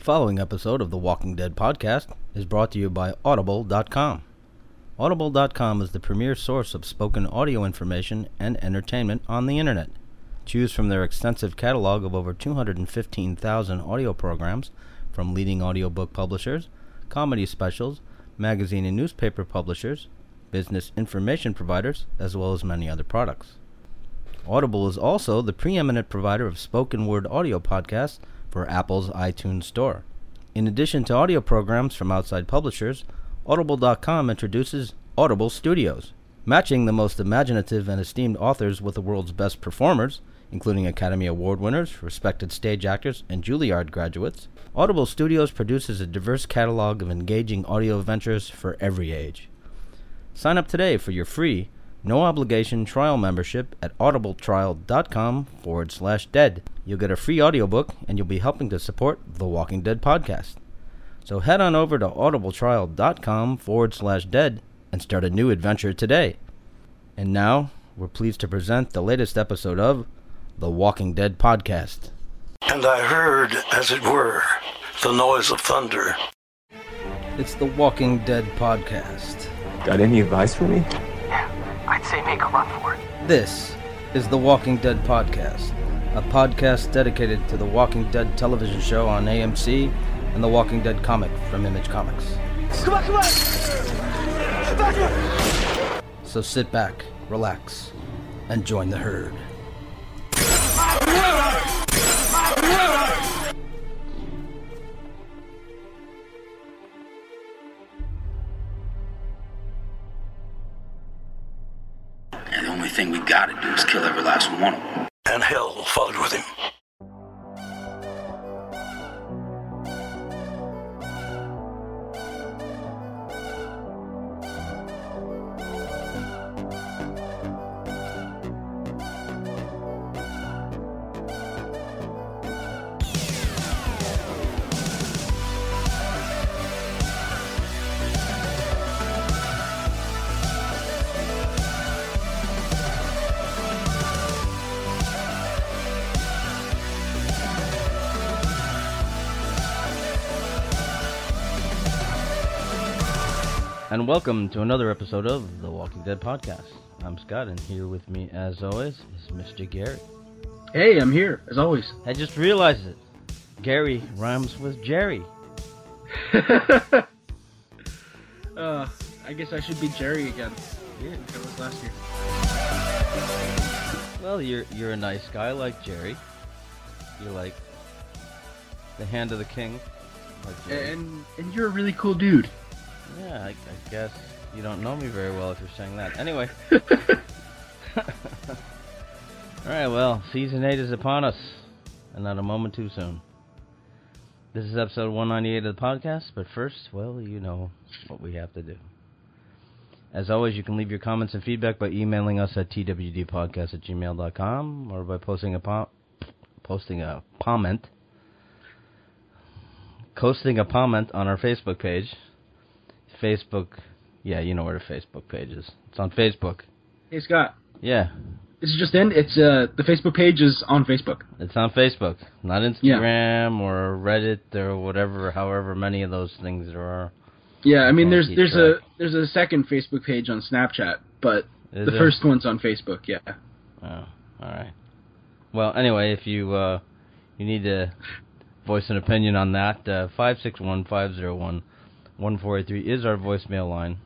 The following episode of the Walking Dead podcast is brought to you by Audible.com. Audible.com is the premier source of spoken audio information and entertainment on the internet. Choose from their extensive catalog of over 215,000 audio programs from leading audiobook publishers, comedy specials, magazine and newspaper publishers, business information providers, as well as many other products. Audible is also the preeminent provider of spoken word audio podcasts for Apple's iTunes Store. In addition to audio programs from outside publishers, Audible.com introduces Audible Studios, matching the most imaginative and esteemed authors with the world's best performers, including Academy Award winners, respected stage actors, and Juilliard graduates. Audible Studios produces a diverse catalog of engaging audio adventures for every age. Sign up today for your free, no obligation trial membership at audibletrial.com forward slash dead. You'll get a free audiobook and you'll be helping to support the Walking Dead podcast. So head on over to audibletrial.com forward slash dead and start a new adventure today. And now, we're pleased to present the latest episode of the Walking Dead podcast. And I heard, as it were, the noise of thunder. It's the Walking Dead podcast. Got any advice for me? I'd say make a run for it. This is the Walking Dead podcast, a podcast dedicated to the Walking Dead television show on AMC and the Walking Dead comic from Image Comics. Come on, come on! Back So sit back, relax, and join the herd. Welcome to another episode of the Walking Dead podcast. I'm Scott, and here with me, as always, is Mr. Gary. Hey, I'm here as always. I just realized it. Gary rhymes with Jerry. uh, I guess I should be Jerry again. Yeah, like I was last year. Well, you're you're a nice guy like Jerry. You're like the hand of the king, like And and you're a really cool dude. Yeah, I, I guess you don't know me very well if you're saying that. Anyway. All right, well, season 8 is upon us, and not a moment too soon. This is episode 198 of the podcast, but first, well, you know what we have to do. As always, you can leave your comments and feedback by emailing us at twdpodcast at gmail.com or by posting a po- posting a comment posting a comment on our Facebook page. Facebook, yeah, you know where the Facebook page is. It's on Facebook. Hey Scott, Yeah, this is just in. It's uh the Facebook page is on Facebook. it's on Facebook, not Instagram or Reddit or whatever, however many of those things there are. Yeah, I mean there's there's track. a there's a second Facebook page on Snapchat, but Is the there? first one's on Facebook. Yeah. Oh, all right. Well, anyway, if you uh, you need to voice an opinion on that, uh, five six one five zero one one four eight three is our voicemail line.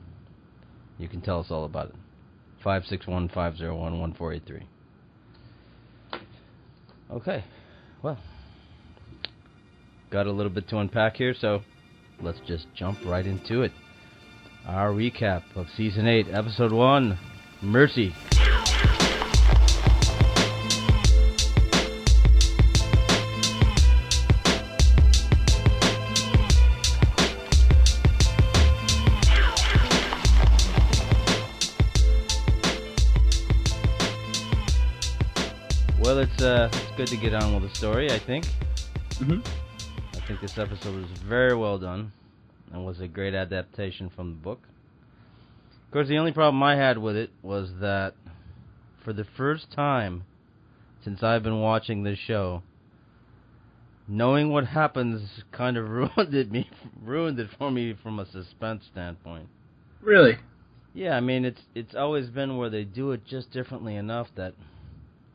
You can tell us all about it. Five six one five zero one one four eight three. Okay, well, got a little bit to unpack here, so let's just jump right into it. Our recap of season eight, episode one, Mercy. It's good to get on with the story. I think. Mhm. I think this episode was very well done, and was a great adaptation from the book. Of course, the only problem I had with it was that, for the first time since I've been watching this show, knowing what happens kind of ruined it me ruined it for me from a suspense standpoint. Really? Yeah, I mean it's it's always been where they do it just differently enough that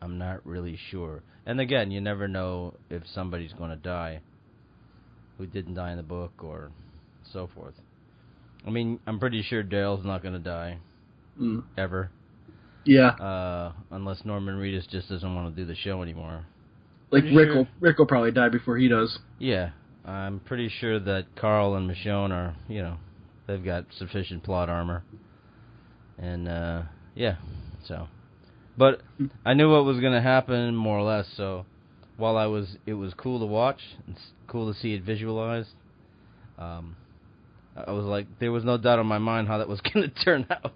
I'm not really sure. And again, you never know if somebody's going to die who didn't die in the book or so forth. I mean, I'm pretty sure Daryl's not going to die Mm. ever, Yeah. uh, unless Norman Reedus just doesn't want to do the show anymore. Like pretty Rick sure- will Rick will probably die before he does. Yeah, I'm pretty sure that Carl and Michonne are, you know, they've got sufficient plot armor. And uh yeah, so but I knew what was going to happen more or less, so while I was it was cool to watch, it's cool to see it visualized. Um I was like there was no doubt in my mind how that was going to turn out.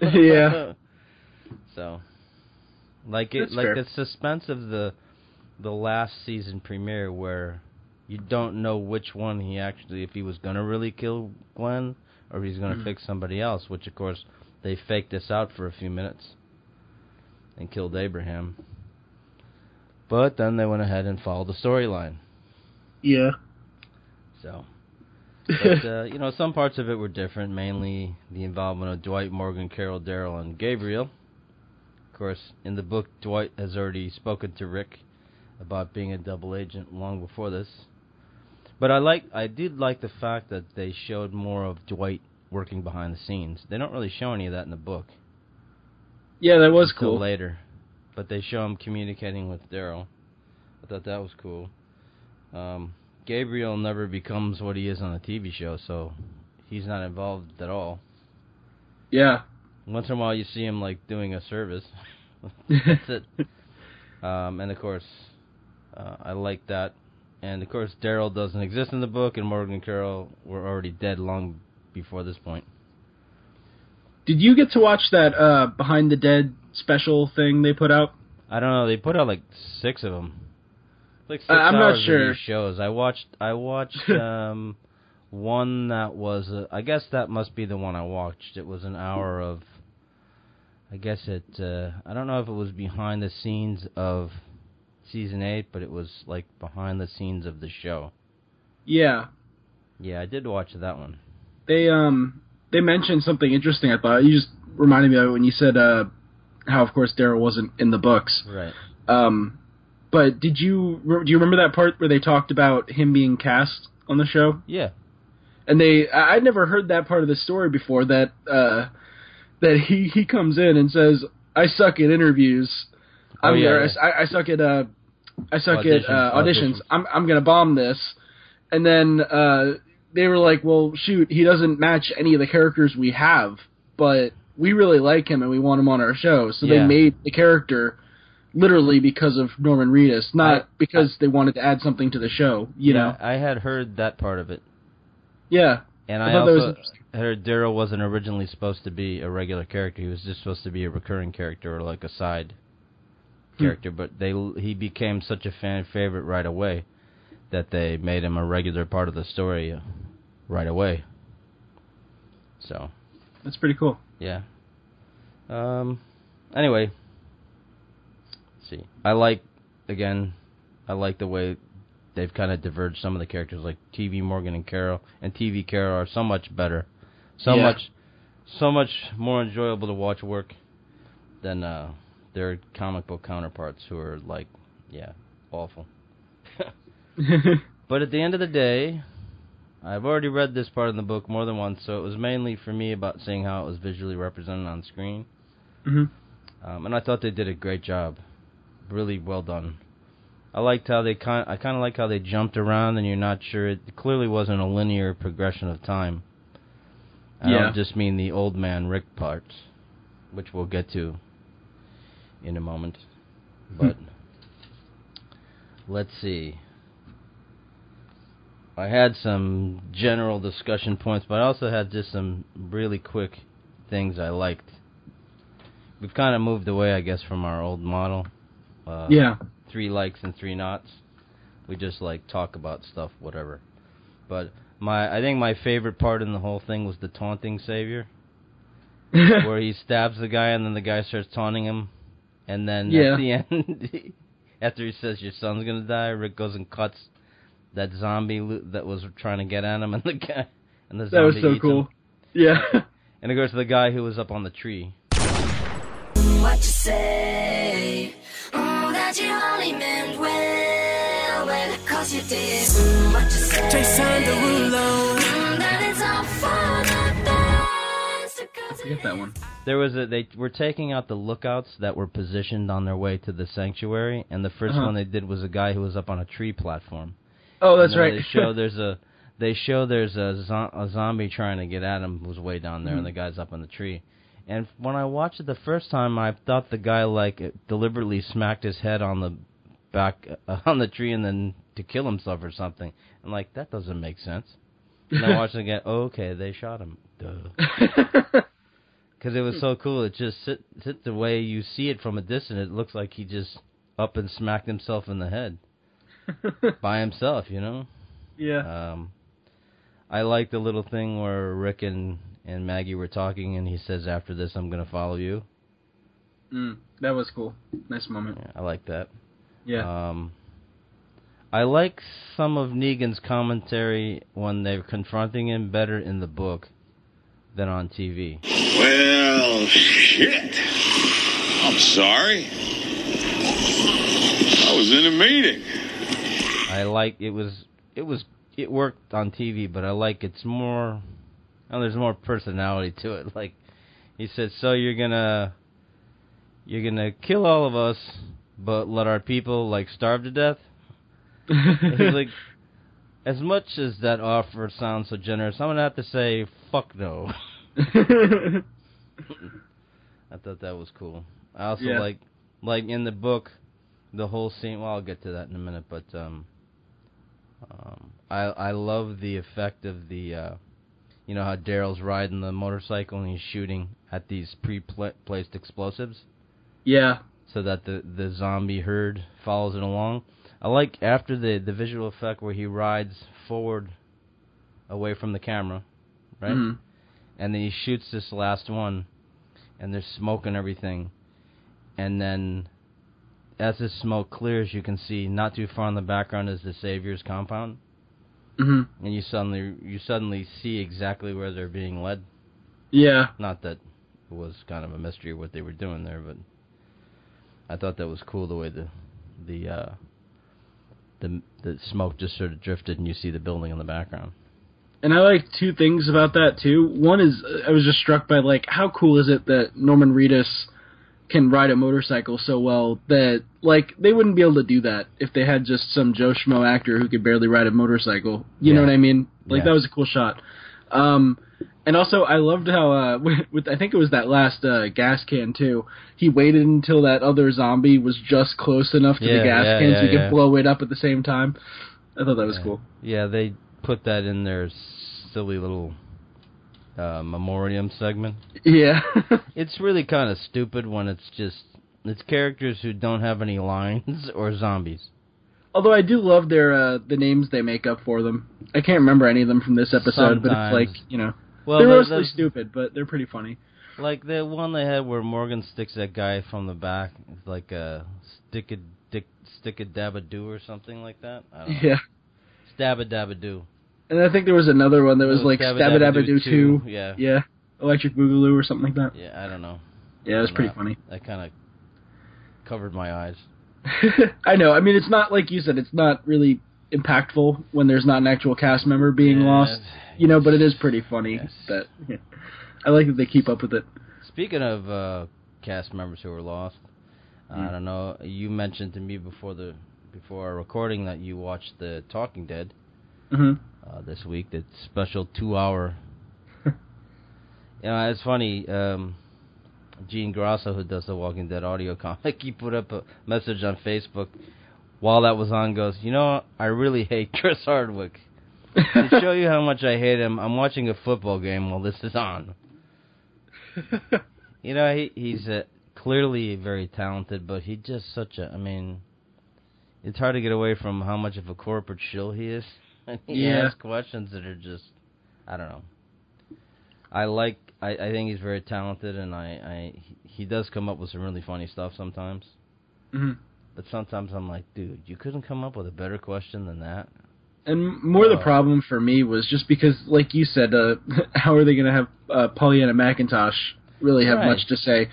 Yeah. So like it That's like fair. the suspense of the the last season premiere where you don't know which one he actually if he was gonna really kill Glenn or if he's gonna Mhm. fix somebody else, which of course they faked this out for a few minutes and killed Abraham. But then they went ahead and followed the storyline. Yeah. So but uh, you know, some parts of it were different, mainly the involvement of Dwight, Morgan, Carol, Daryl, and Gabriel. Of course, in the book, Dwight has already spoken to Rick about being a double agent long before this. But I like, I did like the fact that they showed more of Dwight working behind the scenes. They don't really show any of that in the book Yeah, that was cool. later, but they show him communicating with Daryl. I thought that was cool. Um, Gabriel never becomes what he is on the TV show, so he's not involved at all. Yeah. Once in a while, you see him like doing a service. That's it. Um, and of course, uh, I like that. And of course, Daryl doesn't exist in the book, and Morgan and Carol were already dead long before this point. Did you get to watch that uh Behind the Dead special thing they put out? I don't know. They put out like six of them. Like six Uh, I'm not hours of sure. these shows. I watched. I watched um, one that was. Uh, I guess that must be the one I watched. It was an hour of. I guess it. Uh, I don't know if it was behind the scenes of season eight, but it was like behind the scenes of the show. Yeah. Yeah, I did watch that one. They um they mentioned something interesting. I thought you just reminded me of it when you said uh how of course Daryl wasn't in the books. Right. Um, but did you do you remember that part where they talked about him being cast on the show? Yeah. And they I- I'd never heard that part of the story before. That uh that he he comes in and says I suck at interviews. Oh, I'm yeah, gonna- yeah. I, I suck at uh I suck Auditions, at uh, auditions. auditions. I'm I'm gonna bomb this. And then uh they were like, well, shoot, he doesn't match any of the characters we have, but we really like him and we want him on our show. So they made the character literally because of Norman Reedus, not I- because they wanted to add something to the show. You yeah, know? I had heard that part of it. Yeah. And I I, also heard Daryl wasn't originally supposed to be a regular character. He was just supposed to be a recurring character or like a side Hmm. character. But they he became such a fan favorite right away that they made him a regular part of the story right away. So That's pretty cool. yeah. Um. Anyway. let's see, I like again. I like the way they've kind of diverged some of the characters, like TV Morgan and Carol, and TV Carol are so much better, so Yeah. much, so much more enjoyable to watch work than uh, their comic book counterparts, who are like, yeah, awful. But at the end of the day, I've already read this part in the book more than once, so it was mainly for me about seeing how it was visually represented on screen. hmm Um, and I thought they did a great job, really well done. I liked how they kind. I kind of like how they jumped around, and you're not sure. It clearly wasn't a linear progression of time. I Yeah. don't just mean the old man Rick parts, which we'll get to in a moment. But let's see. I had some general discussion points, but I also had just some really quick things I liked. We've kind of moved away, I guess, from our old model. Uh, Yeah. Three likes and three knots. We just like talk about stuff, whatever. But my, I think my favorite part in the whole thing was the taunting savior, where he stabs the guy and then the guy starts taunting him, and then Yeah. at the end, after he says your son's gonna die, Rick goes and cuts that zombie lo- that was trying to get at him, and the guy and the That was so cool. him. Yeah. And it goes to the guy who was up on the tree. What you say? Mm, that you only meant well, well, cause you did. Mm, what you say? Jason Derulo. Mm, that it's all for the best. I forget that one. There was a they were taking out the lookouts that were positioned on their way to the sanctuary, and the 1st Uh-huh. one they did was a guy who was up on a tree platform. Oh, that's And right. They show there's a they show there's a, zo- a zombie trying to get at him who's way down there, and Mhm. the guy's up on the tree. And when I watched it the first time, I thought the guy like deliberately smacked his head on the back uh, on the tree and then to kill himself or something. I'm like, that doesn't make sense. And I watched it again. Oh, okay, they shot him. Duh. Because it was so cool. It just sit, sit the way you see it from a distance. It looks like he just up and smacked himself in the head by himself. You know. yeah. Um, I like the little thing where Rick and and Maggie were talking, and he says, "After this, I'm gonna follow you." Mm, that was cool. Nice moment. Yeah, I like that. Yeah. Um, I like some of Negan's commentary when they're confronting him better in the book than on TV. Well, shit. I'm sorry. I was in a meeting. I like it was it was it worked on TV, but I like it's more. Oh, there's more personality to it. Like he said, so you're gonna you're gonna kill all of us, but let our people like starve to death. He's like, as much as that offer sounds so generous, I'm gonna have to say fuck no. I thought that was cool. I also Yeah. like like in the book the whole scene well I'll get to that in a minute, but um um I I love the effect of the uh you know how Daryl's riding the motorcycle and he's shooting at these pre-placed explosives yeah. so that the the zombie herd follows it along. I like after the the visual effect where he rides forward away from the camera, right? Mhm. And then he shoots this last one and there's smoke and everything. And then as the smoke clears you can see not too far in the background is the Savior's compound. Mhm. And you suddenly you suddenly see exactly where they're being led. Yeah. Not that it was kind of a mystery what they were doing there, but I thought that was cool the way the the uh, the the smoke just sort of drifted and you see the building in the background. And I like two things about that too. One is I was just struck by like how cool is it that Norman Reedus can ride a motorcycle so well that like they wouldn't be able to do that if they had just some Joe Schmo actor who could barely ride a motorcycle. You know what I mean? Like Yeah. that was a cool shot. Um and also I loved how uh with, with I think it was that last uh gas can too. He waited until that other zombie was just close enough to Yeah, the gas yeah, can so yeah, he could blow it up at the same time. I thought that was Yeah. cool. Yeah, they put that in their silly little uh, memoriam segment. Yeah. It's really kind of stupid when it's just it's characters who don't have any lines or zombies. Although I do love their uh, the names they make up for them. I can't remember any of them from this episode, but it's like you know Well, they're the- mostly stupid, but they're pretty funny. Like the one they had where Morgan sticks that guy from the back, it's like a stick a dick stick a dab a do or something like that. I don't know. Yeah. Stab a dab a do. And I think there was another one that was was like Stabba Stabba Dabba Dabba Doo Doo 2. Yeah. Yeah. Electric Boogaloo or something like that. Yeah, I don't know. Yeah, it was pretty know. funny. That kind of covered my eyes. I know. I mean, it's not like you said. It's not really impactful when there's not an actual cast member being Yeah, lost. You know, but it is pretty funny Yes. that. I like that they keep up with it. Speaking of uh, cast members who were lost, I Mm. don't know. You mentioned to me before the before our recording that you watched the Talking Dead hmm uh, this week. That special two-hour. you know, it's funny. Um, Gene Grasso, who does the Walking Dead audio comic, he put up a message on Facebook while that was on. Goes, you know, I really hate Chris Hardwick. to show you how much I hate him, I'm watching a football game while this is on. You know, he he's uh, clearly very talented, but he's just such a. I mean, it's hard to get away from how much of a corporate shill he is. he Yeah. asks questions that are just, I don't know. I like. I I think he's very talented, and I I he- he does come up with some really funny stuff sometimes. hmm But sometimes I'm like, dude, you couldn't come up with a better question than that. And more the Uh, problem for me was just because, like you said, uh, how are they going to have uh, Pollyanna McIntosh really have Right. much to say?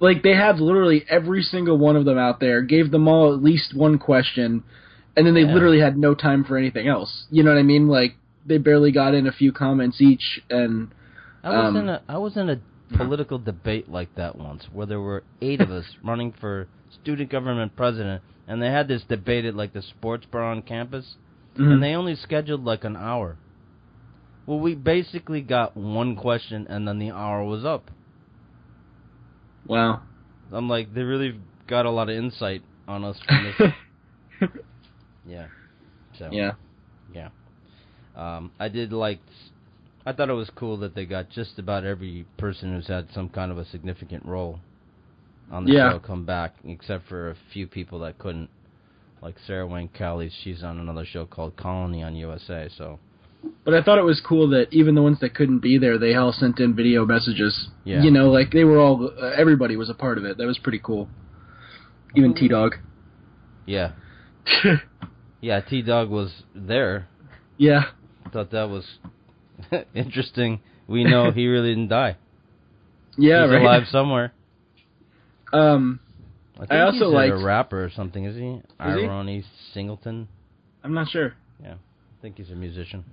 Like they had literally every single one of them out there, gave them all at least one question, and then they Yeah. literally had no time for anything else. You know what I mean? Like they barely got in a few comments each, and I was Um, in a I was in a political debate like that once, where there were eight of us running for student government president, and they had this debate at like the sports bar on campus, Mhm. and they only scheduled like an hour. Well, we basically got one question, and then the hour was up. wow. I'm like, they really got a lot of insight on us from this. Yeah. So yeah. yeah. Um, I did like. I thought it was cool that they got just about every person who's had some kind of a significant role on the Yeah. show come back, except for a few people that couldn't, like Sarah Wayne Callies. She's on another show called Colony on USA. So But I thought it was cool that even the ones that couldn't be there, they all sent in video messages. Yeah. You know, like they were all, uh, everybody was a part of it. That was pretty cool. Even T Dog. yeah, yeah. T Dog was there. yeah. Thought that was interesting. We know he really didn't die. Yeah, he's right. alive somewhere. Um, I, think I also he's a rapper or something, is he? he? IronE Singleton. I'm not sure. Yeah, I think he's a musician.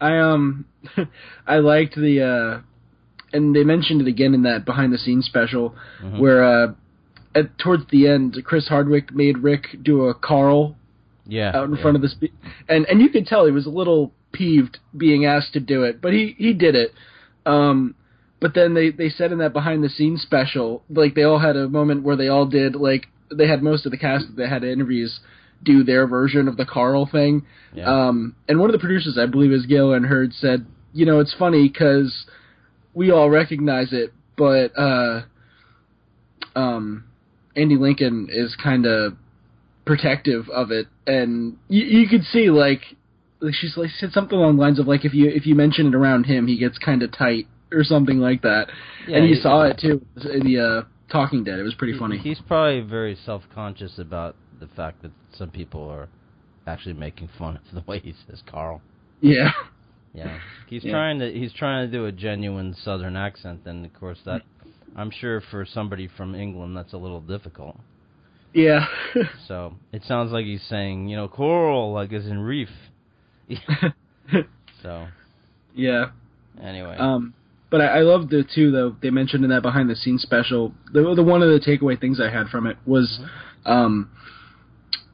I um, I liked the uh, and they mentioned it again in that behind the scenes special Mhm. where uh, at towards the end, Chris Hardwick made Rick do a Carl Yeah, out in yeah. front of the spe- and and you could tell he was a little peeved being asked to do it, but he he did it. Um, but then they they said in that behind the scenes special, like they all had a moment where they all did like they had most of the cast that they had interviews do their version of the Carl thing. Yeah. Um, and one of the producers, I believe, is Gale Anne Hurd, said, you know, it's funny because we all recognize it, but uh, um, Andy Lincoln is kind of protective of it, and you, you could see like, like she's like said something along the lines of like if you if you mention it around him, he gets kind of tight or something like that. Yeah, and you he- saw it too in the uh, Talking Dead. It was pretty He- funny. He's probably very self-conscious about the fact that some people are actually making fun of the way he says Carl. yeah. Yeah, he's Yeah. trying to he's trying to do a genuine Southern accent, and of course that I'm sure for somebody from England that's a little difficult. Yeah. So it sounds like he's saying, you know, coral, like as in reef. so yeah. anyway, Um, but I, I loved the too though they mentioned in that behind the scenes special. The the one of the takeaway things I had from it was, um,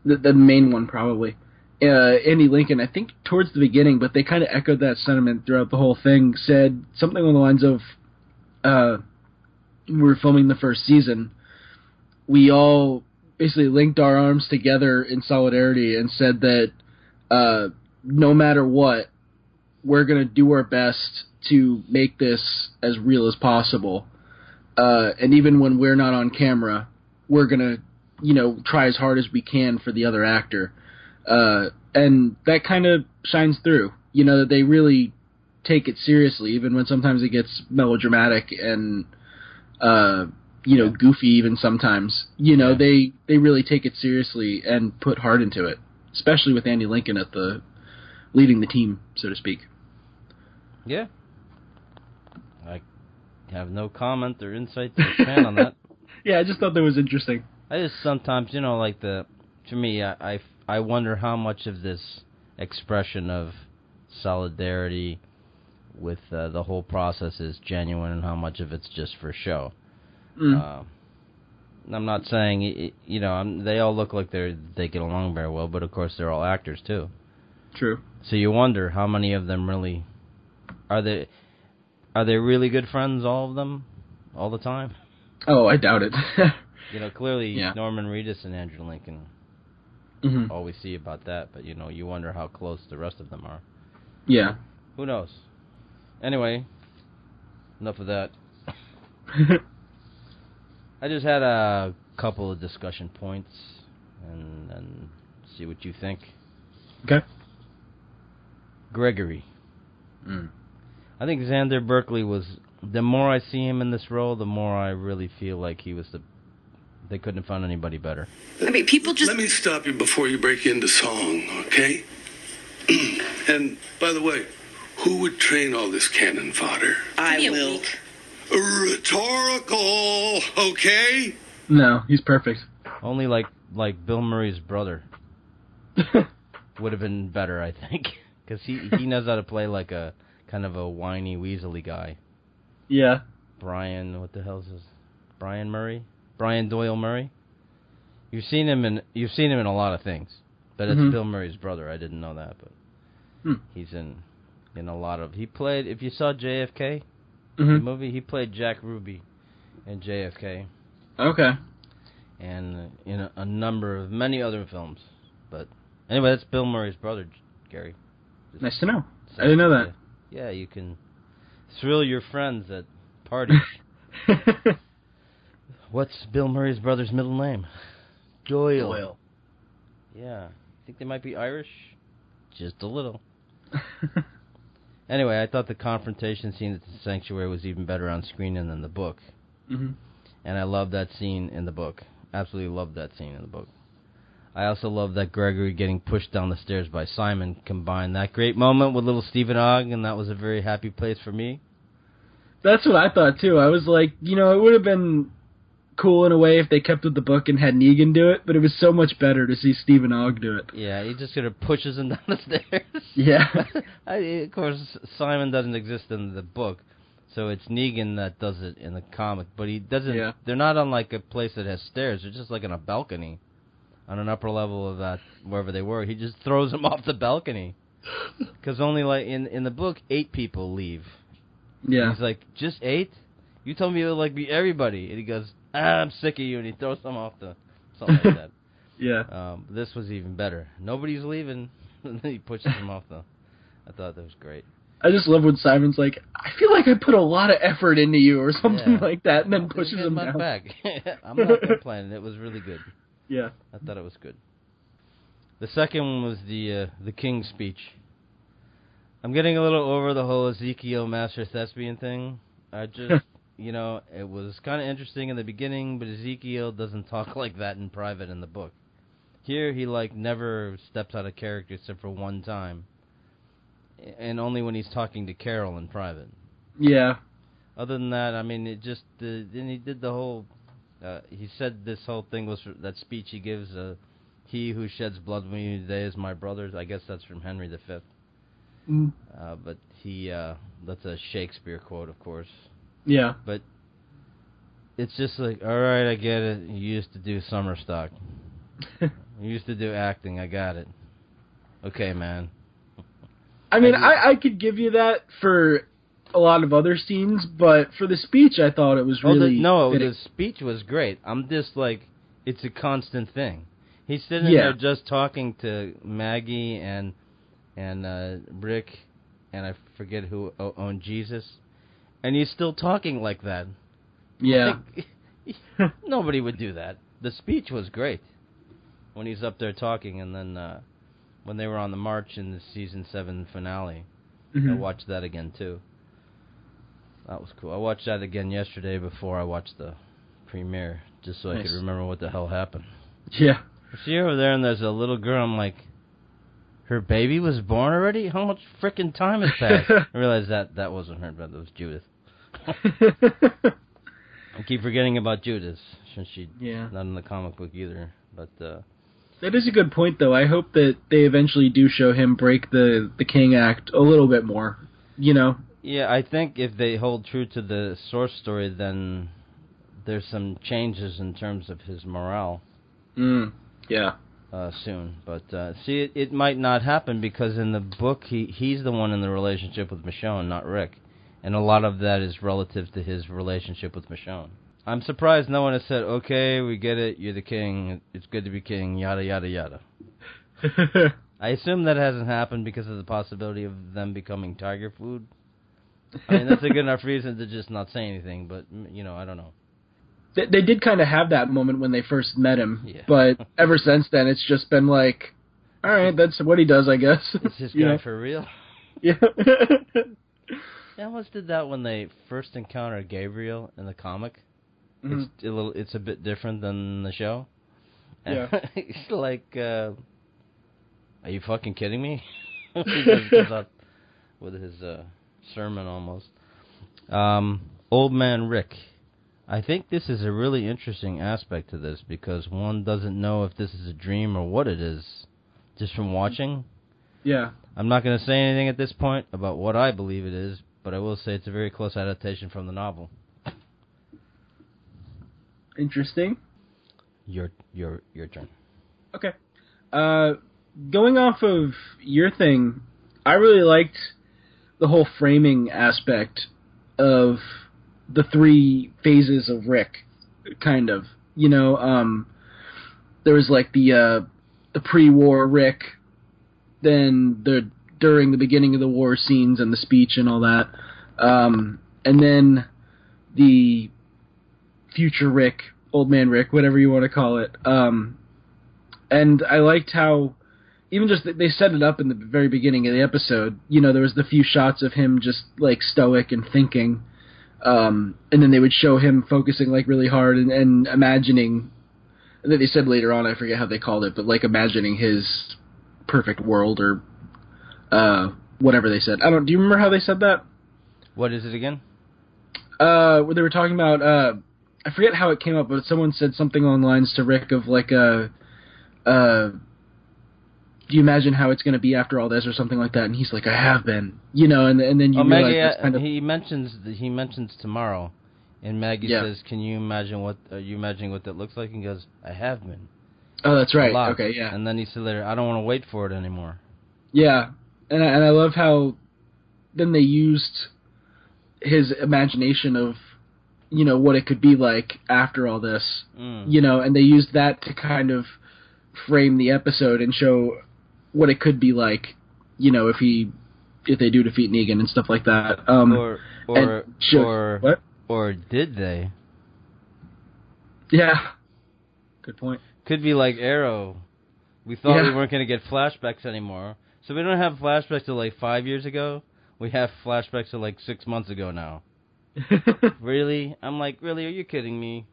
the the main one probably. Uh, Andy Lincoln, I think towards the beginning, but they kind of echoed that sentiment throughout the whole thing. Said something along the lines of, uh, we were filming the first season. We all basically linked our arms together in solidarity and said that, uh, no matter what, we're gonna do our best to make this as real as possible. Uh, and even when we're not on camera, we're gonna, you know, try as hard as we can for the other actor. Uh, and that kind of shines through. You know that they really take it seriously, even when sometimes it gets melodramatic and, uh, you know, goofy. Even sometimes, you know, they they really take it seriously and put heart into it. Especially with Andy Lincoln at the leading the team, so to speak. yeah, I have no comment or insight to expand on that. Yeah, I just thought that was interesting. I just sometimes, you know, like the to me, I I, I wonder how much of this expression of solidarity with uh, the whole process is genuine, and how much of it's just for show. Mm. Uh, I'm not saying you know I'm, they all look like they they get along very well, but of course they're all actors too. True. So you wonder how many of them really are they are they really good friends? All of them, all the time. Oh, I doubt it. You know, clearly Yeah. Norman Reedus and Andrew Lincoln hmm all we see about that, but you know, you wonder how close the rest of them are. Yeah. Who knows? Anyway, enough of that. I just had a couple of discussion points and and see what you think. okay. Gregory. Mm. I think Xander Berkeley was the more I see him in this role, the more I really feel like he was the they couldn't have found anybody better. I mean, people just. Let me stop you before you break into song, okay? And by the way, who would train all this cannon fodder? I will. Rhetorical, okay? No, he's perfect. Only like like Bill Murray's brother would have been better, I think, because he he knows how to play like a kind of a whiny, weaselly guy. Yeah. Brian, what the hell's his? Brian Murray, Brian Doyle Murray. You've seen him in you've seen him in a lot of things, but it's Mhm. Bill Murray's brother. I didn't know that, but Hmm. he's in in a lot of. He played. If you saw JFK the hmm movie, he played Jack Ruby in JFK, Okay. and in a, a number of many other films. But anyway, that's Bill Murray's brother, Gary. Just Nice to know. I didn't know that. Yeah, yeah, you can thrill your friends at parties. What's Bill Murray's brother's middle name? Doyle. Doyle. Yeah. I Think they might be Irish? Just a little. Anyway, I thought the confrontation scene at the sanctuary was even better on screen than in the book. hmm And I love that scene in the book. Absolutely love that scene in the book. I also love that Gregory getting pushed down the stairs by Simon combined that great moment with little Stephen Ogg, and that was a very happy place for me. That's what I thought too. I was like, you know, it would have been cool in a way if they kept with the book and had Negan do it, but it was so much better to see Stephen Ogg do it. Yeah, he just sort of pushes him down the stairs. Yeah. I, of course, Simon doesn't exist in the book, so it's Negan that does it in the comic. But he doesn't. Yeah. They're not on like a place that has stairs. They're just like on a balcony, on an upper level of that wherever they were. He just throws him off the balcony. Because only like in in the book, eight people leave. Yeah. He's like, just eight? You told me it would like be everybody. And he goes, ah, I'm sick of you, and he throws them off the something like that. Yeah. Um, this was even better. Nobody's leaving. and then he pushes them off the. I thought that was great. I just love when Simon's like, I feel like I put a lot of effort into you or something Yeah. like that, and then pushes him down. back. I'm not complaining. It was really good. Yeah. I thought it was good. The second one was the uh, the King's speech. I'm getting a little over the whole Ezekiel master thespian thing. I just, you know, it was kind of interesting in the beginning, but Ezekiel doesn't talk like that in private in the book. Here, he like never steps out of character except for one time, and only when he's talking to Carol in private. Yeah. Other than that, I mean, it just uh, then he did the whole. Uh, he said this whole thing was that speech he gives. Uh, he who sheds blood with me today is my brother. I guess that's from Henry V. Mm. Uh, but he uh, that's a Shakespeare quote, of course. Yeah. But it's just like, all right, I get it. You used to do summer stock. you used to do acting. I got it. Okay, man. I mean, I I, could give you that for a lot of other scenes, but for the speech, I thought it was Oh, the- really no, fitting. the speech was great. I'm just like, it's a constant thing. He's sitting Yeah. there just talking to Maggie and and uh, Rick, and I forget who owned Jesus, and he's still talking like that. yeah. Like, nobody would do that. The speech was great when he's up there talking, and then uh, when they were on the march in the season seven finale, I Mhm. watched that again too. That was cool. I watched that again yesterday before I watched the premiere, just so I could remember what the hell happened. Yeah. See over there, and there's a little girl. I'm like, her baby was born already. How much freaking time has passed? I realized that that wasn't her, but it was Judith. I keep forgetting about Judith since she's yeah. not in the comic book either. But uh, That is a good point, though. I hope that they eventually do show him break the the King Act a little bit more. You know. yeah, I think if they hold true to the source story, then there's some changes in terms of his morale. Mm. Yeah. Uh, soon. But uh, see, it, it might not happen because in the book he he's the one in the relationship with Michonne, not Rick, and a lot of that is relative to his relationship with Michonne. I'm surprised no one has said, "Okay, we get it. You're the king. It's good to be king." Yada yada yada. I assume that hasn't happened because of the possibility of them becoming tiger food. I mean, that's a good enough reason to just not say anything. But you know, I don't know. They, they did kind of have that moment when they first met him, Yeah. but ever since then, it's just been like, all right, that's what he does, I guess. Is this guy know? for real? Yeah. They almost did that when they first encountered Gabriel in the comic. Mhm. It's a little, it's a bit different than the show. Yeah. it's like, uh, are you fucking kidding me? he just goes out with his uh, sermon almost. Um, Old Man Rick. I think this is a really interesting aspect to this because one doesn't know if this is a dream or what it is just from watching. Yeah. I'm not going to say anything at this point about what I believe it is, but I will say it's a very close adaptation from the novel. Interesting. Your your your turn. Okay. Uh, going off of your thing, I really liked the whole framing aspect of the three phases of Rick, kind of. You know, um, there was like the uh, the pre-war Rick, then the during the beginning of the war scenes and the speech and all that, um, and then the future Rick, old man Rick, whatever you want to call it. Um, and I liked how even just they set it up in the very beginning of the episode. You know, there was the few shots of him just like stoic and thinking, um, and then they would show him focusing like really hard and, and imagining. And then they said later on, I forget how they called it, but like imagining his perfect world or uh, whatever they said. I don't. Do you remember how they said that? What is it again? uh, where they were talking about uh, I forget how it came up, but someone said something along the lines to Rick of like uh, uh, do you imagine how it's going to be after all this or something like that? And he's like, I have been, you know, and and then you oh, realize Maggie, kind uh, of he mentions th- he mentions tomorrow, and Maggie Yeah. says, "Can you imagine what are you imagining what that looks like?" And he goes, "I have been." oh that's right lot." okay yeah And then he said later, "I don't want to wait for it anymore." yeah and I, and I love how then they used his imagination of you know what it could be like after all this Mm. you know, and they used that to kind of frame the episode and show what it could be like, you know, if he if they do defeat Negan and stuff like that. Um, or or and or what? or did they? Yeah, good point. Could be like Arrow. We thought we weren't going to get flashbacks anymore, so we don't have flashbacks to like five years ago. We have flashbacks to like six months ago now. Really? I'm like, really? Are you kidding me?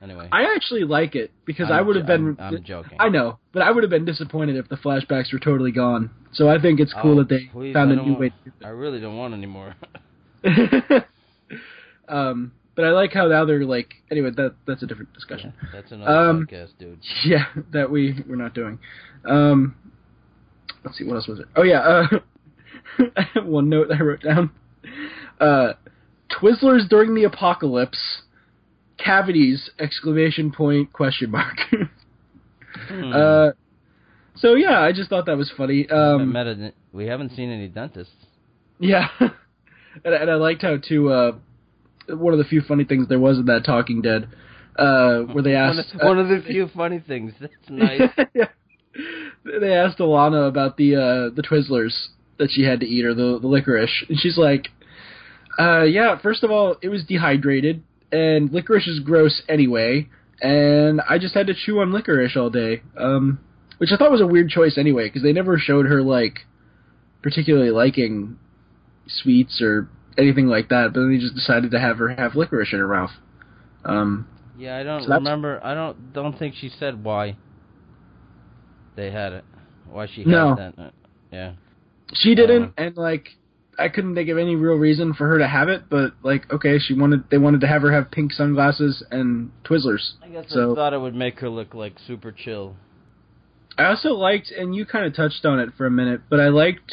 Anyway, I actually like it because I'm I would have been. I'm- I'm joking. I know, but I would have been disappointed if the flashbacks were totally gone. So I think it's cool Oh, that they please, found I a new want- way. to do I really don't want any more. um, but I like how now they're like. Anyway, that that's a different discussion. That's another Um, podcast, dude. Yeah, that we we're not doing. Um, let's see, what else was it? Oh yeah, uh, one note I wrote down. Uh, Twizzlers during the apocalypse. Cavities! Exclamation point! Question mark. Hmm. uh, so yeah, I just thought that was funny. I Um, met a- we haven't seen any dentists. yeah, and, and I liked how too. Uh, one of the few funny things there was in that Talking Dead, uh, where they One asked of, one uh, of the few funny things. That's nice. yeah. They asked Alanna about the uh, the Twizzlers that she had to eat or the the licorice, and she's like, uh, "Yeah, first of all, it was dehydrated, and licorice is gross anyway, and I just had to chew on licorice all day." Um, which I thought was a weird choice anyway, because they never showed her like particularly liking sweets or anything like that, but then they just decided to have her have licorice in her mouth. Um, Yeah, I don't So remember. I don't don't think she said why they had it. Why she had No. that. Uh, yeah. She didn't, Um, and like I couldn't think of any real reason for her to have it. But like, okay, she wanted they wanted to have her have pink sunglasses and Twizzlers. I guess So- I thought it would make her look like super chill. I also liked, and you kind of touched on it for a minute, but I liked,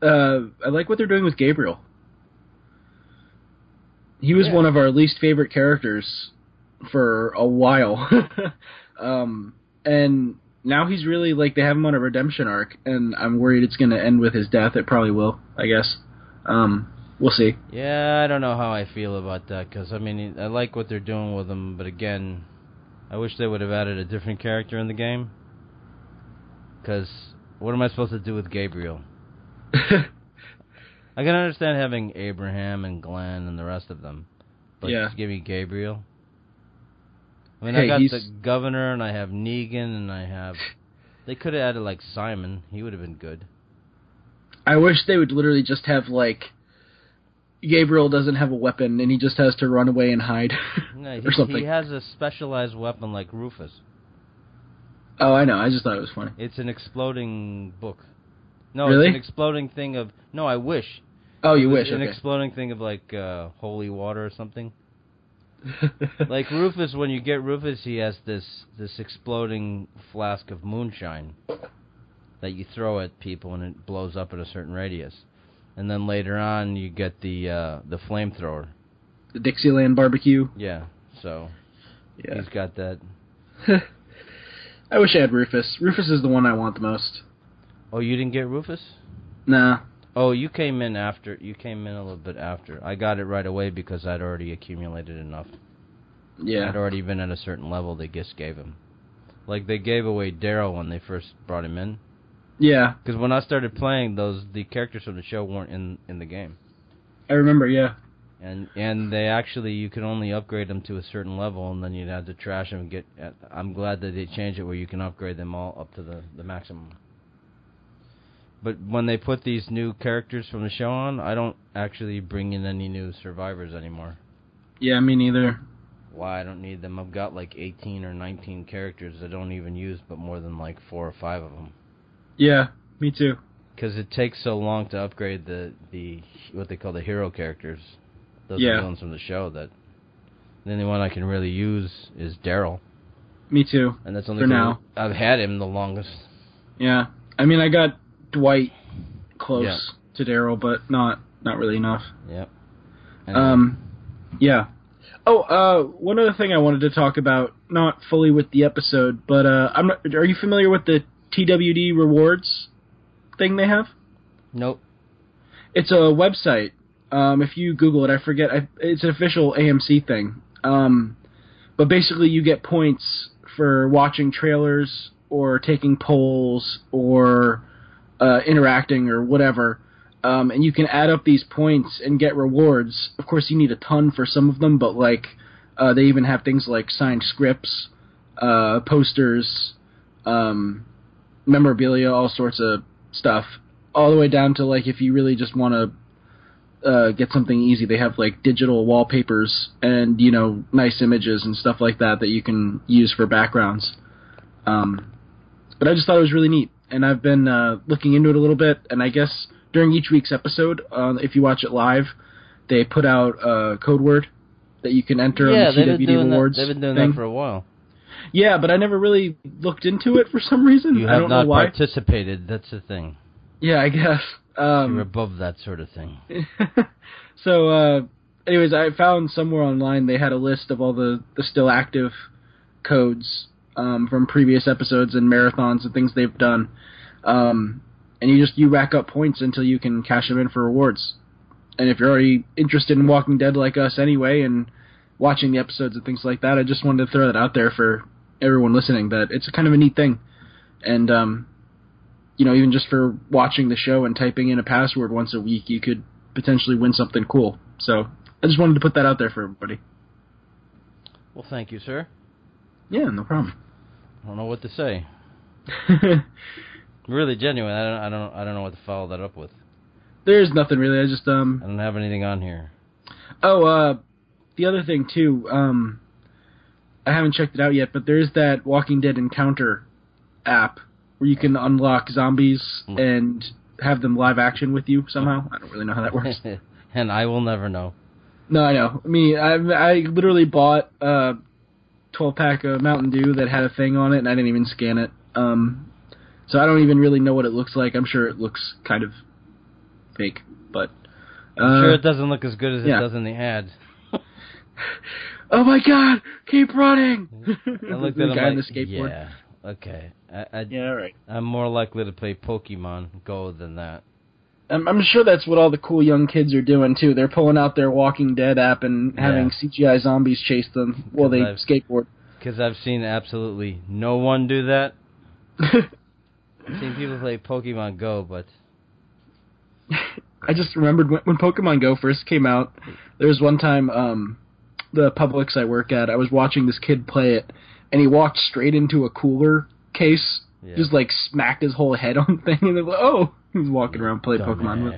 uh, I like what they're doing with Gabriel. He was Yeah. one of our least favorite characters for a while, um, and now he's really like they have him on a redemption arc, and I'm worried it's going to end with his death. It probably will, I guess. Um, we'll see. Yeah, I don't know how I feel about that because I mean I like what they're doing with him, but again, I wish they would have added a different character in the game. Because what am I supposed to do with Gabriel? I can understand having Abraham and Glenn and the rest of them, but Yeah. just give me Gabriel. I mean, Hey, I got he's- the governor and I have Negan and I have. They could have added like Simon. He would have been good. I wish they would literally just have like Gabriel doesn't have a weapon and he just has to run away and hide No, he, or something. he has a specialized weapon like Rufus. oh, I know. I just thought it was funny. It's an exploding book. No, Really? it's an exploding thing of. No, I wish. Oh, you wish. An Okay. exploding thing of like uh, holy water or something. like Rufus, when you get Rufus, he has this this exploding flask of moonshine that you throw at people and it blows up at a certain radius. And then later on, you get the uh, the flamethrower. the Dixieland barbecue. Yeah, so Yeah. he's got that. I wish I had Rufus. Rufus is the one I want the most. Oh, you didn't get Rufus? Nah. Oh, you came in after. You came in a little bit after. I got it right away because I'd already accumulated enough. Yeah. I'd already been at a certain level they just gave him. Like they gave away Daryl when they first brought him in. Yeah. Because when I started playing, those the characters from the show weren't in in the game, I remember. Yeah. and and they actually you could only upgrade them to a certain level, and then you'd have to trash them and get. I'm glad that they changed it where you can upgrade them all up to the the maximum. But when they put these new characters from the show on, I don't actually bring in any new survivors anymore. Yeah. Me neither. Why I don't need them? I've got like 18 or 19 characters I don't even use, but more than like four or five of them. Yeah. Me too. Because it takes so long to upgrade the the what they call the hero characters, those Yeah. villains from the show. That the only one I can really use is Daryl, Me too. and that's only for now. I've had him the longest. Yeah. I mean, I got Dwight close Yeah. to Daryl, but not not really enough. Yep. Um, yeah. Oh, uh, one other thing I wanted to talk about, not fully with the episode, but uh, I'm not. Are you familiar with the TWD rewards thing they have? nope. It's a website. Um, if you Google it, I forget. I, it's an official AMC thing. Um, but basically, you get points for watching trailers or taking polls or uh, interacting or whatever. Um, and you can add up these points and get rewards. Of course, you need a ton for some of them, but like uh, they even have things like signed scripts, uh, posters, um, memorabilia, all sorts of stuff, all the way down to like if you really just want to uh, get something easy, they have like digital wallpapers and you know nice images and stuff like that that you can use for backgrounds. Um, but I just thought it was really neat, and I've been uh, looking into it a little bit. And I guess during each week's episode, uh, if you watch it live, they put out a code word that you can enter yeah, on the they've been doing that. They've been doing thing. that for a while. Yeah, but I never really looked into it for some reason. You I have don't not know why. participated. That's the thing. yeah, I guess. Um, You're above that sort of thing. so, uh, anyways, I found somewhere online they had a list of all the, the still active codes um, from previous episodes and marathons and things they've done. Um, and you just you rack up points until you can cash them in for rewards. And if you're already interested in Walking Dead like us anyway and watching the episodes and things like that, I just wanted to throw that out there for everyone listening that it's kind of a neat thing. And um, you know, even just for watching the show and typing in a password once a week, you could potentially win something cool. So I just wanted to put that out there for everybody. Well, thank you, sir. Yeah, no problem. I don't know what to say. Really genuine. I don't. I don't. I don't know what to follow that up with. There's nothing really. I just um I don't have anything on here. oh uh the other thing too um I haven't checked it out yet, but there's that Walking Dead Encounter app where you can unlock zombies Mm. and have them live action with you somehow. I don't really know how that works. and I will never know. No, I know. I mean, I I literally bought a 12 pack of Mountain Dew that had a thing on it, and I didn't even scan it. Um, so I don't even really know what it looks like. I'm sure it looks kind of fake, but uh, I'm sure it doesn't look as good as yeah. it does in the ad. oh my god, keep running! I looked the at him guy like, on the skateboard. yeah, okay. I, I, Yeah, all right. I'm more likely to play Pokemon Go than that. I'm, I'm sure that's what all the cool young kids are doing too. They're pulling out their Walking Dead app and having CGI zombies chase them while they Because skateboard. Because I've seen absolutely no one do that. I've seen people play Pokemon Go, but I just remembered when, when Pokemon Go first came out. There was one time, um, the Publix I work at, I was watching this kid play it, and he walked straight into a cooler case, Yeah. just like smacked his whole head on the thing, and they're like, oh, he was walking around playing Pokemon, with,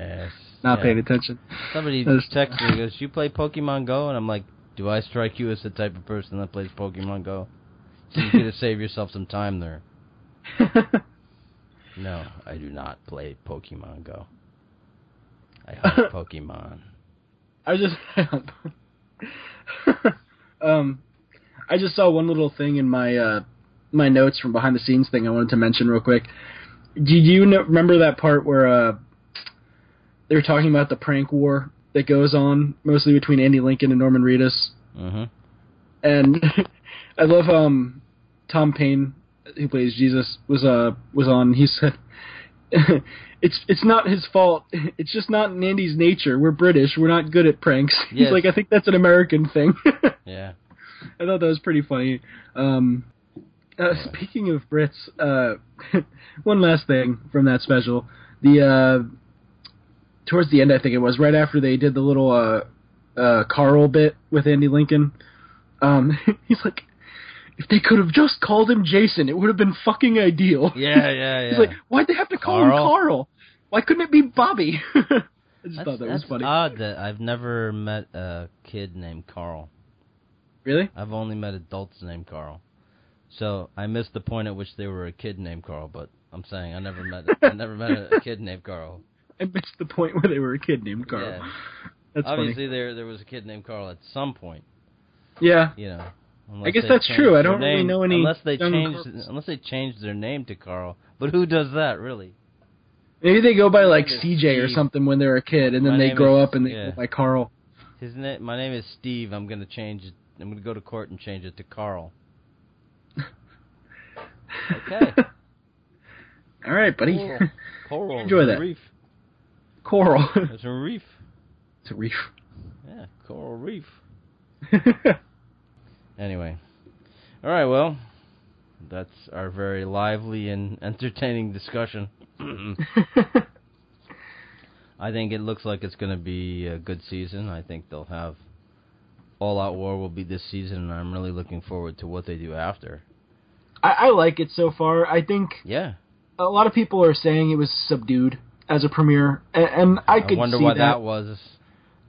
not Yeah. paying attention. Somebody texted me, goes, "You play Pokemon Go?" And I'm like, "Do I strike you as the type of person that plays Pokemon Go?" So you gotta save yourself some time there. No, I do not play Pokemon Go. I hunt Pokemon. I just um I just saw one little thing in my uh my notes from behind the scenes thing I wanted to mention real quick. Did you remember that part where uh they were talking about the prank war that goes on mostly between Andy Lincoln and Norman Reedus? hmm And I love um Tom Payne who plays Jesus was uh was on he said it's it's not his fault. It's just not in Andy's nature. We're British. We're not good at pranks. He's like, I think that's an American thing. Yeah. I thought that was pretty funny. Um, uh, speaking of Brits, uh, one last thing from that special. The uh, towards the end, I think it was right after they did the little uh, uh, Carl bit with Andy Lincoln. Um, he's like, if they could have just called him Jason, it would have been fucking ideal. Yeah, yeah, yeah. He's like, why'd they have to call him Carl? Carl? Why couldn't it be Bobby? I just that's thought that was funny. odd that I've never met a kid named Carl. really? I've only met adults named Carl. So I missed the point at which they were a kid named Carl, but I'm saying I never met I never met a, kid named Carl. I missed the point where they were a kid named Carl. Yeah. That's Obviously there there was a kid named Carl at some point. Yeah. you know. I guess that's true. I don't really know any unless they changed Carls. unless they changed their name to Carl. But who does that really? Maybe they go by like name CJ or something when they're a kid, and then My they grow is- up and they yeah. go by Carl. His name my name is Steve. I'm going to change it. I'm going to go to court and change it to Carl. Okay. All right, buddy. Cool. Coral. Enjoy that. Reef. Coral. It's a reef. it's a reef. Yeah, coral reef. Anyway. All right, well, that's our very lively and entertaining discussion. I think it looks like it's going to be a good season. I think they'll have All Out War will be this season, and I'm really looking forward to what they do after. I, I like it so far. I think Yeah, a lot of people are saying it was subdued as a premiere, and, and I I could wonder see why that was.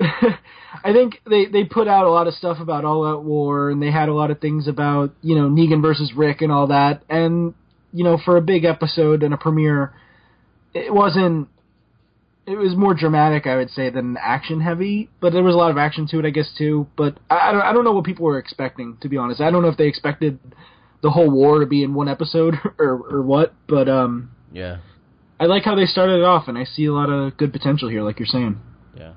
I think they they put out a lot of stuff about All Out War, and they had a lot of things about you know Negan versus Rick and all that. And you know, for a big episode and a premiere, it wasn't. It was more dramatic, I would say, than action heavy. But there was a lot of action to it, I guess, too. But I, I don't. I don't know what people were expecting, to be honest. I don't know if they expected the whole war to be in one episode or or what. But um, Yeah, I like how they started it off, and I see a lot of good potential here, like you're saying. yeah.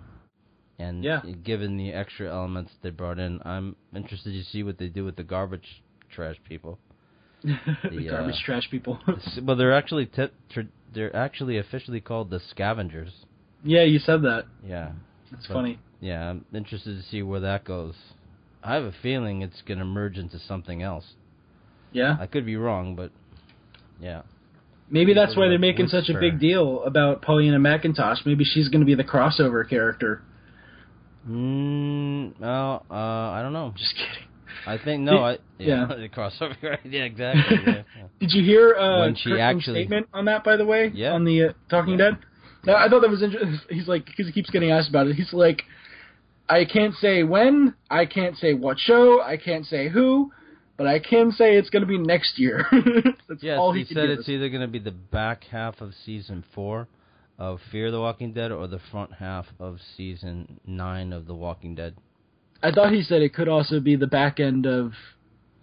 And Yeah. given the extra elements they brought in, I'm interested to see what they do with the garbage trash people. the The, garbage uh, trash people. Well, they're actually t- tr- they're actually officially called the scavengers. yeah, you said that. Yeah, It's But- funny. yeah. I'm interested to see where that goes. I have a feeling it's gonna merge into something else. Yeah. I could be wrong, but yeah. Maybe that's why they're making such a big deal about Pollyanna McIntosh. Maybe she's going to be the crossover character. Mm, well, uh, I don't know. Just kidding. I think no. I yeah, Yeah. the crossover. Yeah, exactly. Yeah, yeah. Did you hear uh, When she Kirkman's actually- statement on that? By the way, Yeah. on the uh, Talking. Dead. No, I thought that was interesting. He's like, because he keeps getting asked about it. He's like, I can't say when, I can't say what show, I can't say who, but I can say it's going to be next year. That's Yes, all he, he, said it's either going to be the back half of season four of Fear the Walking Dead or the front half of season nine of The Walking Dead. I thought he said it could also be the back end of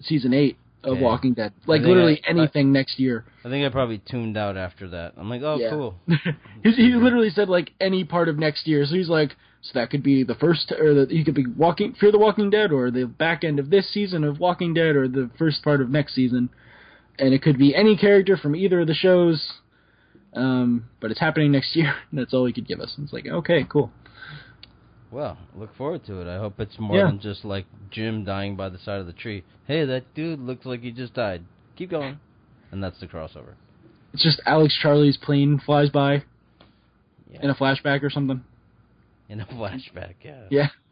season eight of Okay. Walking Dead, like literally I- anything next year. I think I probably tuned out after that. I'm like, oh, Yeah. cool. he, he literally said like any part of next year. So he's like, so that could be the first, or that he could be walking Fear the Walking Dead, or the back end of this season of Walking Dead, or the first part of next season, and it could be any character from either of the shows. Um, but it's happening next year. That's all he could give us. And It's like, okay, cool. Well, look forward to it. I hope it's more Yeah. than just like Jim dying by the side of the tree. Hey, that dude looks like he just died. Keep going. And that's the crossover. It's just Alex Charlie's plane flies by Yeah. in a flashback or something. In a flashback, yeah. Yeah.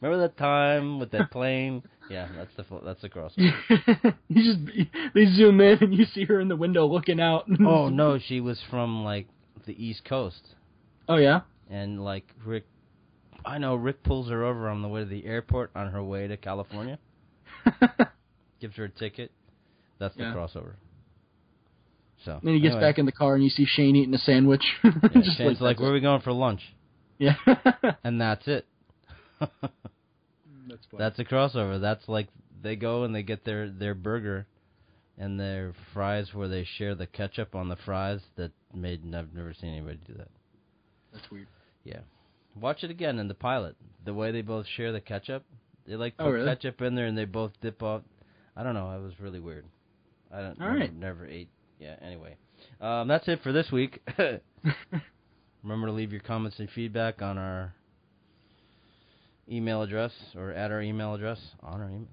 Remember that time with that plane? Yeah, that's the that's the crossover. you just they zoom in and you see her in the window looking out. oh no, she was from like the East Coast, Oh yeah. and like Rick, I know Rick pulls her over on the way to the airport on her way to California, gives her a ticket. That's the Yeah. crossover. So then he gets anyway. back in the car and you see Shane eating a sandwich. Yeah, Just Shane's like, "Where are we going for lunch?" Yeah. And that's it. Mm, that's funny. That's a crossover. That's like they go and they get their their burger and their fries where they share the ketchup on the fries. That made I've never seen anybody do that. That's weird. Yeah, watch it again in the pilot. The way they both share the ketchup. They like Oh, put really? ketchup in there and they both dip off. I don't know. It was really weird. I don't. All never, right. Never ate. Yeah. Anyway, um, that's it for this week. Remember to leave your comments and feedback on our email address or at our email address on our email.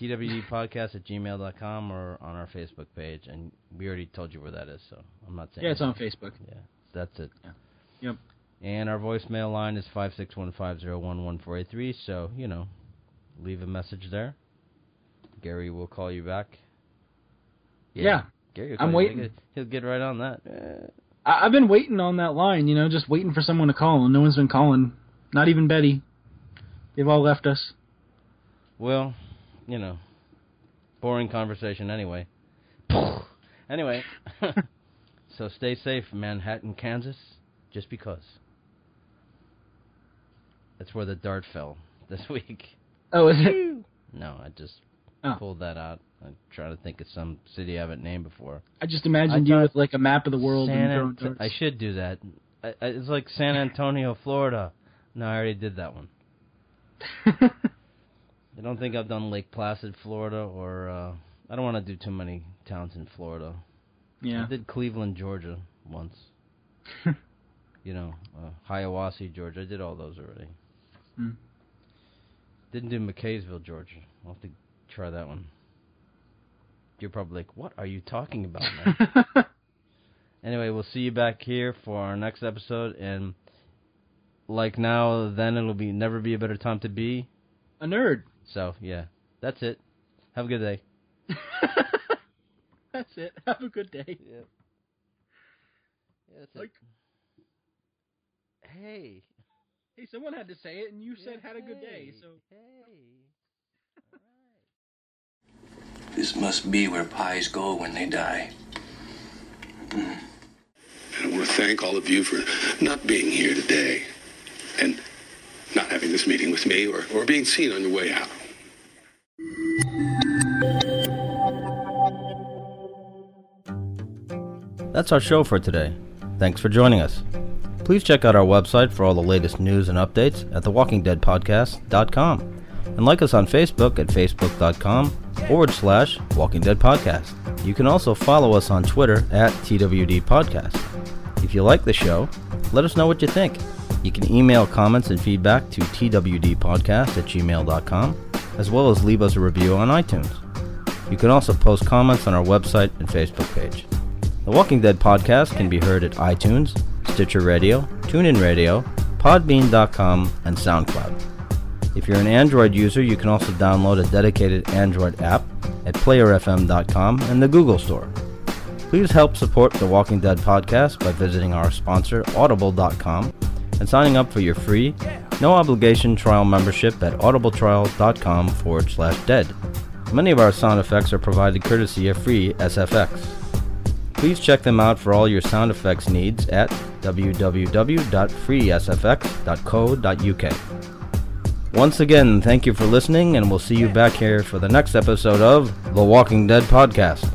TWDpodcast at gmail.com or on our Facebook page. And we already told you where that is, so I'm not saying yeah, it's on. Facebook. Yeah, that's it. Yep. And our voicemail line is 561501143, so, you know, leave a message there. Gary will call you back. Yeah. Gary will I'm call you back. waiting. He'll get right on that. Eh. I've been waiting on that line, you know, just waiting for someone to call, and no one's been calling. Not even Betty. They've all left us. Well, you know, boring conversation anyway. anyway, so stay safe, Manhattan, Kansas, just because. That's where the dart fell this week. Oh, is it? No, I just Oh. pulled that out. I'm trying to think of some city I haven't named before. I just imagined I you with like a map of the world San and throwing Ant- darts. I should do that. I, I, it's like San Antonio, Florida. No, I already did that one. I don't think I've done Lake Placid, Florida, or uh, I don't want to do too many towns in Florida. yeah. I did Cleveland, Georgia once. you know, uh, Hiawassee, Georgia. I did all those already. Hmm. Didn't do McCaysville, Georgia. I'll have to try that one. You're probably like, what are you talking about, man? anyway, we'll see you back here for our next episode, and like now, then it'll be never be a better time to be. a nerd. So yeah, that's it. Have a good day. That's it. Have a good day. Yeah. Yeah, that's Like- it. Hey. Hey, someone had to say it, and you said had a good day. So hey. This must be where pies go when they die. Mm-hmm. And I want to thank all of you for not being here today and not having this meeting with me or, or being seen on your way out. That's our show for today. Thanks for joining us. Please check out our website for all the latest news and updates at thewalkingdeadpodcast.com. And like us on Facebook at facebook.com forward slash Walking Dead Podcast. You can also follow us on Twitter at TWD Podcast. If you like the show, let us know what you think. You can email comments and feedback to twdpodcast at gmail.com, as well as leave us a review on iTunes. You can also post comments on our website and Facebook page. The Walking Dead podcast can be heard at iTunes, Stitcher Radio, TuneIn Radio, Podbean.com, and SoundCloud. If you're an Android user, you can also download a dedicated Android app at PlayerFM.com and the Google Store. Please help support the Walking Dead podcast by visiting our sponsor, Audible.com, and signing up for your free, no obligation trial membership at audibletrial.com forward slash dead. Many of our sound effects are provided courtesy of free SFX. Please check them out for all your sound effects needs at www.freesfx.co.uk. Once again, thank you for listening, and we'll see you back here for the next episode of The Walking Dead Podcast.